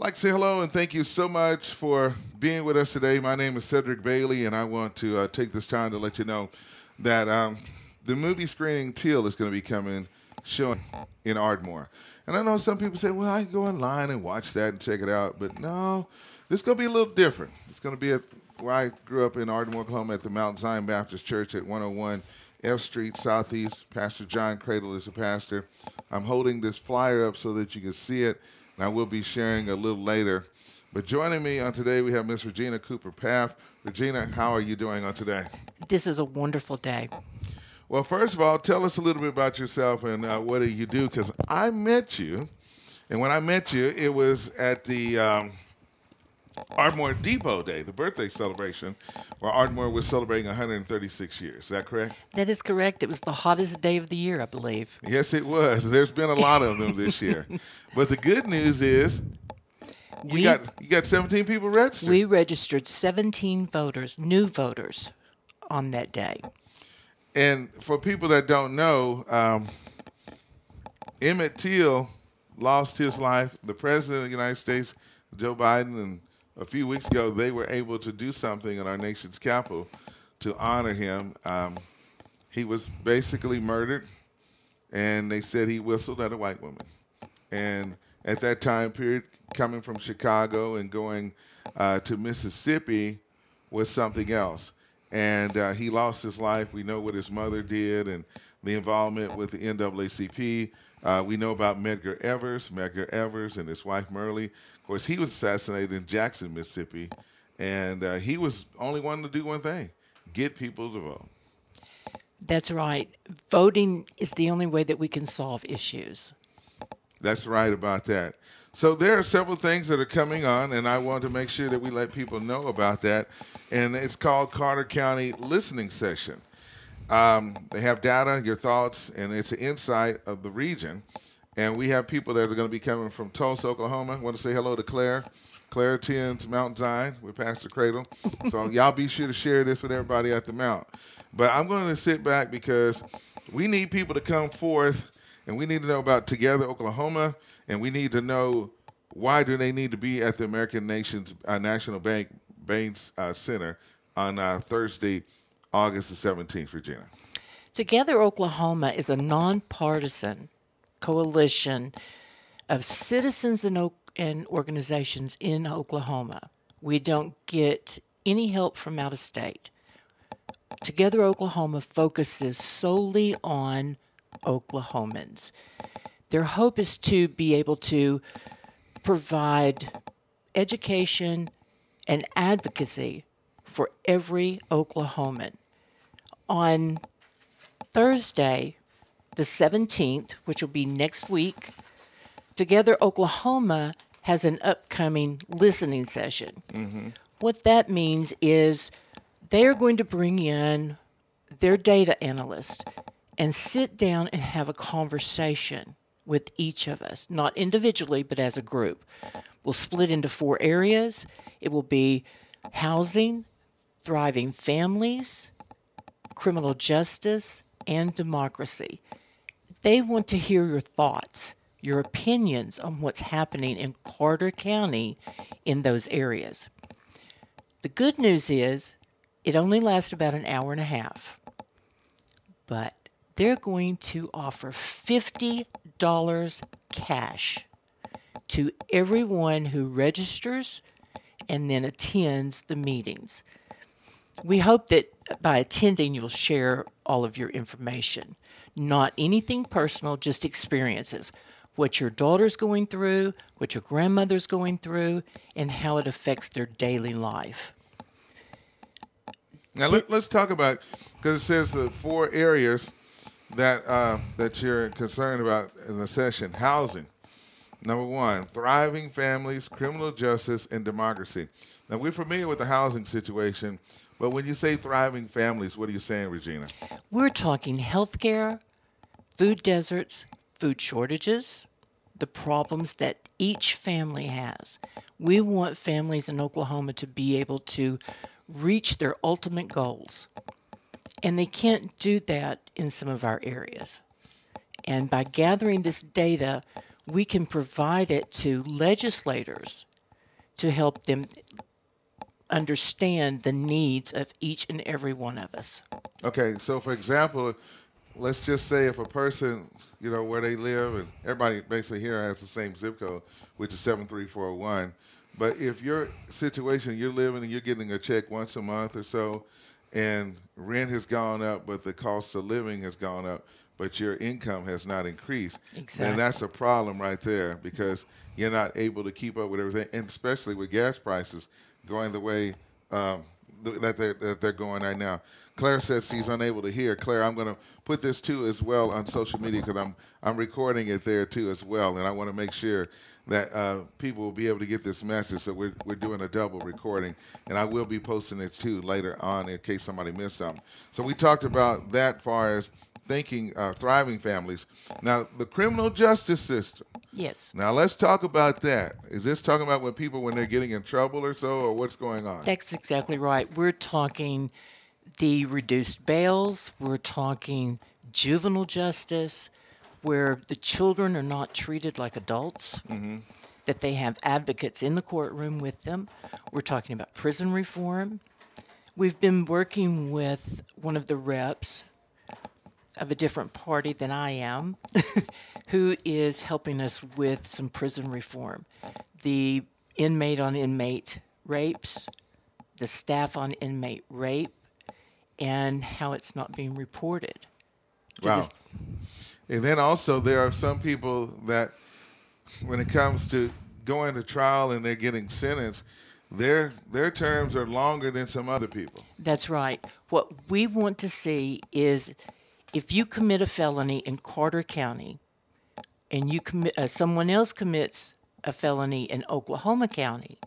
Like to say hello and thank you so much for being with us today. My name is Cedric Bailey, and I want to uh, take this time to let you know that um, the movie screening Till is going to be coming, showing in Ardmore. And I know some people say, well, I can go online and watch that and check it out. But no, this is going to be a little different. It's going to be at where I grew up in Ardmore, Oklahoma at the Mount Zion Baptist Church at 101 F Street Southeast. Pastor John Cradle is the pastor. I'm holding this flyer up so that you can see it I will be sharing a little later. But joining me on today, we have Miss Regina Cooper Paff. Regina, how are you doing on today? This is a wonderful day. Well, first of all, tell us a little bit about yourself and uh, what do you do? Because I met you, and when I met you, it was at the um, Ardmore Depot Day, the birthday celebration, where Ardmore was celebrating 136 years. Is that correct? That is correct. It was the hottest day of the year, I believe. Yes, it was. There's been a lot of them this year. But the good news is you we, got you got 17 people registered. We registered 17 voters, new voters, on that day. And for people that don't know, um, Emmett Till lost his life. The president of the United States, Joe Biden, and a few weeks ago, they were able to do something in our nation's capital to honor him. Um, he was basically murdered, and they said he whistled at a white woman. And at that time period, coming from Chicago and going uh, to Mississippi was something else. And uh, he lost his life. We know what his mother did and the involvement with the NAACP. Uh, we know about Medgar Evers, Medgar Evers, and his wife Myrlie. Of course, he was assassinated in Jackson, Mississippi, and uh, he was only wanting to do one thing: get people to vote. That's right. Voting is the only way that we can solve issues. That's right about that. So there are several things that are coming on, and I want to make sure that we let people know about that. And it's called Carter County Listening Session. Um, they have data, your thoughts, and it's an insight of the region. And we have people that are going to be coming from Tulsa, Oklahoma. I want to say hello to Claire. Claire attends Mount Zion with Pastor Cradle. So y'all be sure to share this with everybody at the Mount. But I'm going to sit back because we need people to come forth and we need to know about Together Oklahoma and we need to know why do they need to be at the American Nations uh, National Bank Baines uh, Center on uh, Thursday, August the 17th, Regina. Together Oklahoma is a nonpartisan coalition of citizens and, and organizations in Oklahoma. We don't get any help from out of state. Together Oklahoma focuses solely on Oklahomans. Their hope is to be able to provide education and advocacy for every Oklahoman on Thursday, the 17th, which will be next week, Together Oklahoma has an upcoming listening session. Mm-hmm. What that means is they are going to bring in their data analyst and sit down and have a conversation with each of us, not individually, but as a group. We'll split into four areas. It will be housing, thriving families, criminal justice, and democracy. They want to hear your thoughts, your opinions on what's happening in Carter County in those areas. The good news is it only lasts about an hour and a half, but they're going to offer $50 cash to everyone who registers and then attends the meetings. We hope that by attending, you'll share all of your information. Not anything personal, just experiences. What your daughter's going through, what your grandmother's going through, and how it affects their daily life. Now let, us talk about because it says the four areas that uh, that you're concerned about in the session: housing, Number one, thriving families, criminal justice, and democracy. Now, we're familiar with the housing situation, but when you say thriving families, what are you saying, Regina? We're talking healthcare, food deserts, food shortages, the problems that each family has. We want families in Oklahoma to be able to reach their ultimate goals. And they can't do that in some of our areas. And by gathering this data, we can provide it to legislators to help them understand the needs of each and every one of us. Okay, so for example, let's just say if a person, you know, where they live, and everybody basically here has the same zip code, which is 73401. But if your situation, you're living and you're getting a check once a month or so, and rent has gone up, but the cost of living has gone up, but your income has not increased, Exactly. then that's a problem right there because you're not able to keep up with everything, and especially with gas prices going the way um, that they're, that they're going right now. Claire says she's unable to hear. Claire, I'm going to put this too as well on social media because I'm I'm recording it there too as well, and I want to make sure that uh, people will be able to get this message. So we're we're doing a double recording, and I will be posting it too later on in case somebody missed something. So we talked about that far as thinking uh, thriving families. Now the criminal justice system. Yes. Now let's talk about that. Is this talking about when people when they're getting in trouble or so, or what's going on? That's exactly right. We're talking the reduced bails, we're talking juvenile justice, where the children are not treated like adults, that they have advocates in the courtroom with them. We're talking about prison reform. We've been working with one of the reps of a different party than I am, who is helping us with some prison reform. The inmate on inmate rapes, the staff on inmate rape, and how it's not being reported. Wow. this- And then also there are some people that, when it comes to going to trial and they're getting sentenced, their their terms are longer than some other people. That's right. What we want to see is if you commit a felony in Carter County and you commit uh, someone else commits a felony in Oklahoma County,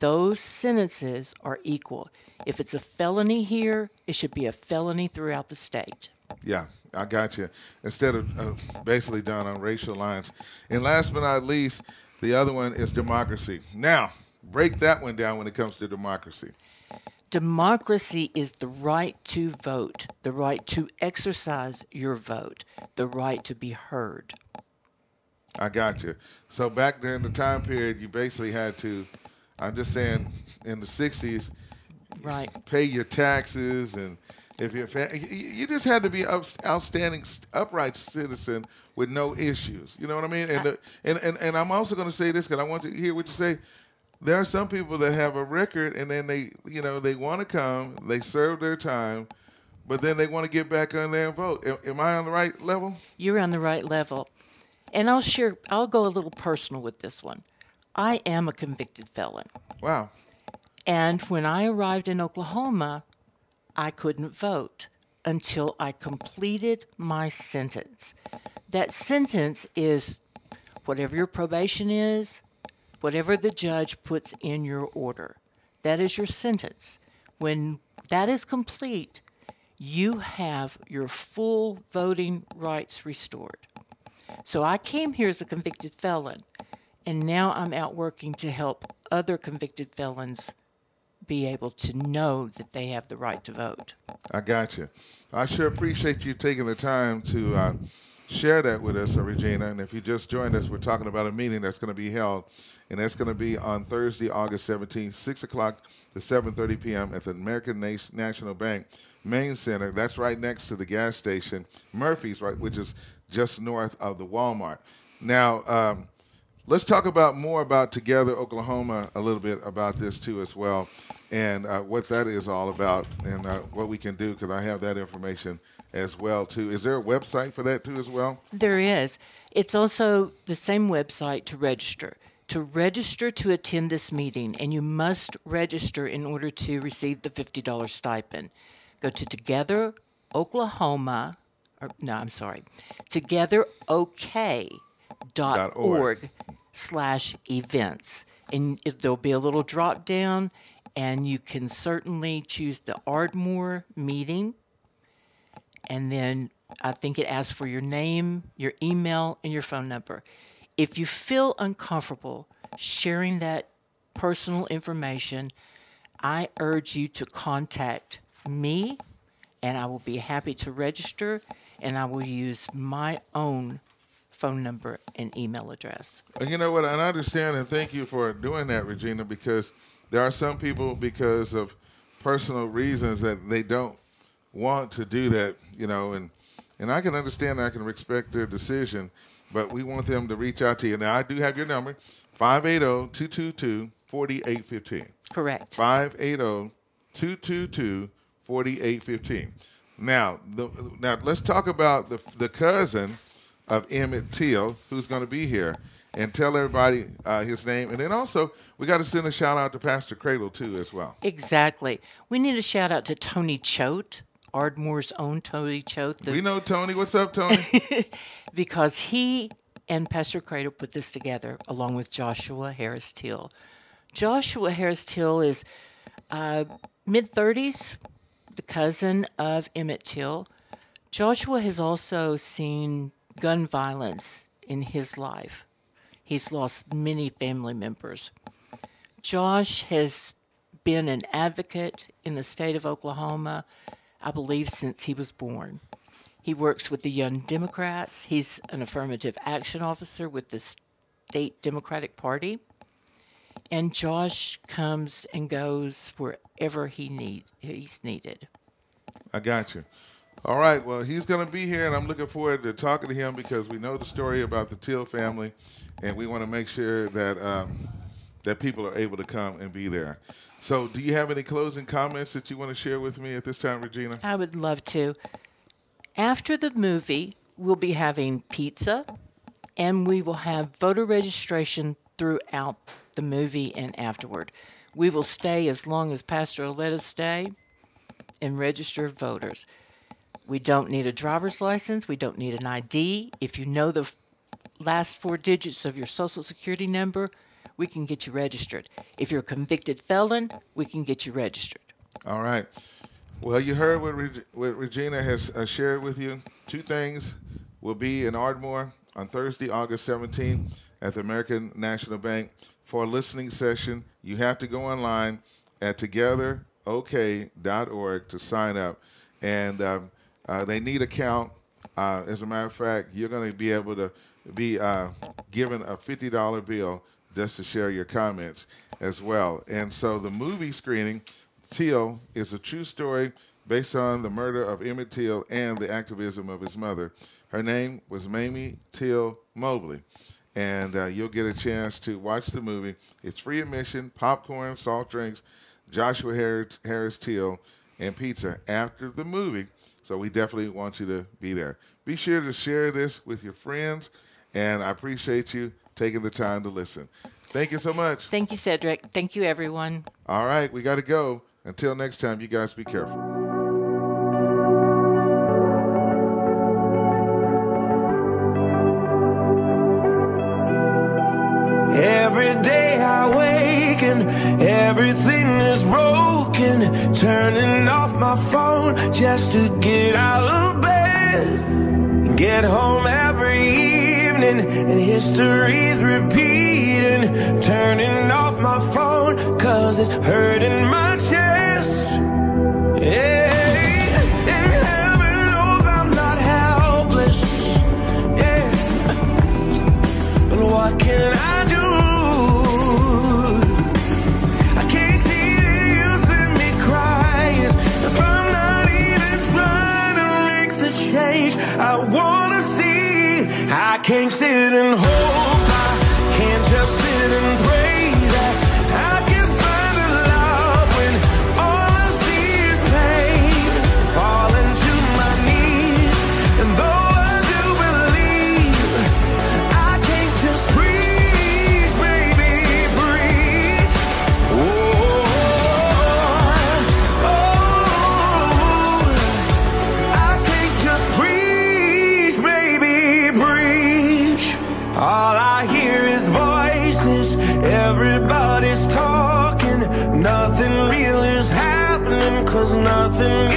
those sentences are equal. If it's a felony here, it should be a felony throughout the state. Yeah, I got you. Instead of uh, basically done on racial lines. And last but not least, the other one is democracy. Now, break that one down when it comes to democracy. Democracy is the right to vote, the right to exercise your vote, the right to be heard. I got you. So back during the time period, you basically had to. I'm just saying, in the '60s, Right. pay your taxes, and if you- you just had to be up, outstanding, upright citizen with no issues. You know what I mean? And the, and, and and I'm also going to say this because I want to hear what you say. There are some people that have a record, and then they, you know, they want to come, they serve their time, but then they want to get back on there and vote. Am, am I on the right level? You're on the right level. And I'll share, I'll go a little personal with this one. I am a convicted felon. Wow. And when I arrived in Oklahoma, I couldn't vote until I completed my sentence. That sentence is whatever your probation is, whatever the judge puts in your order. That is your sentence. When that is complete, you have your full voting rights restored. So I came here as a convicted felon, and now I'm out working to help other convicted felons be able to know that they have the right to vote. I got you. I sure appreciate you taking the time to uh, share that with us, uh, Regina. And if you just joined us, we're talking about a meeting that's going to be held, and that's going to be on Thursday, August 17th, 6 o'clock to 7.30 p.m. at the American National Bank Main Center. That's right next to the gas station, Murphy's, right, which is just north of the Walmart. Now, um, let's talk about more about Together Oklahoma a little bit about this too as well, and uh, what that is all about, and uh, what we can do because I have that information as well too. Is there a website for that too as well? There is. It's also the same website to register. To register to attend this meeting, and you must register in order to receive the $50 stipend. Go to Together Oklahoma, or no, I'm sorry, togetherok.org slash events. And it, there'll be a little drop down, and you can certainly choose the Ardmore meeting and then I think it asks for your name, your email, and your phone number. If you feel uncomfortable sharing that personal information, I urge you to contact me, and I will be happy to register, and I will use my own phone number and email address. You know what? And I understand, and thank you for doing that, Regina, because there are some people, because of personal reasons, that they don't want to do that, you know, and and I can understand, I can respect their decision, but we want them to reach out to you. Now, I do have your number, 580 222 4815. Correct. 580 222 4815. Now, the, now let's talk about the, the cousin of Emmett Till, who's going to be here, and tell everybody uh, his name. And then also, we got to send a shout out to Pastor Cradle, too, as well. Exactly. We need a shout out to Tony Choate, Ardmore's own Tony Choate. we know Tony. What's up, Tony? because he and Pastor Cradle put this together along with Joshua Harris Till. Joshua Harris Till is uh, mid 30s, the cousin of Emmett Till. Joshua has also seen gun violence in his life. He's lost many family members. Josh has been an advocate in the state of Oklahoma, I believe, since he was born. He works with the Young Democrats. He's an affirmative action officer with the state Democratic Party. And Josh comes and goes wherever he need he's needed. I got you. All right. Well, he's going to be here, and I'm looking forward to talking to him because we know the story about the Till family, and we want to make sure that um, that people are able to come and be there. So, do you have any closing comments that you want to share with me at this time, Regina? I would love to. After the movie, we'll be having pizza, and we will have voter registration throughout the movie and afterward. We will stay as long as Pastor will let us stay and register voters. We don't need a driver's license. We don't need an ID. If you know the last four digits of your social security number, we can get you registered. If you're a convicted felon, we can get you registered. All right. Well, you heard what, what Regina has uh, shared with you. Two things will be in Ardmore on Thursday, August 17th at the American National Bank for a listening session. You have to go online at togetherok.org to sign up. And um, uh, they need a count. Uh, as a matter of fact, you're going to be able to be uh, given a $50 bill just to share your comments as well. And so the movie screening, Till, is a true story based on the murder of Emmett Till and the activism of his mother. Her name was Mamie Till Mobley. And uh, you'll get a chance to watch the movie. It's free admission, popcorn, salt drinks, Joshua Harris, Harris Till, and pizza after the movie. So we definitely want you to be there. Be sure to share this with your friends, and I appreciate you taking the time to listen. Thank you so much. Thank you, Cedric. Thank you, everyone. All right, we got to go. Until next time, you guys be careful. Every day I wake and everything is broken. Turning off my phone just to get out of bed. Get home every evening and history's repeating. Turning off my phone cause it's hurting my chest. Yeah. And heaven knows I'm not helpless. Yeah. But what can I I wanna see. I can't sit and hope. I can't just sit and pray nothing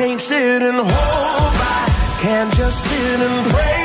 can't sit and hope. I can't just sit and pray.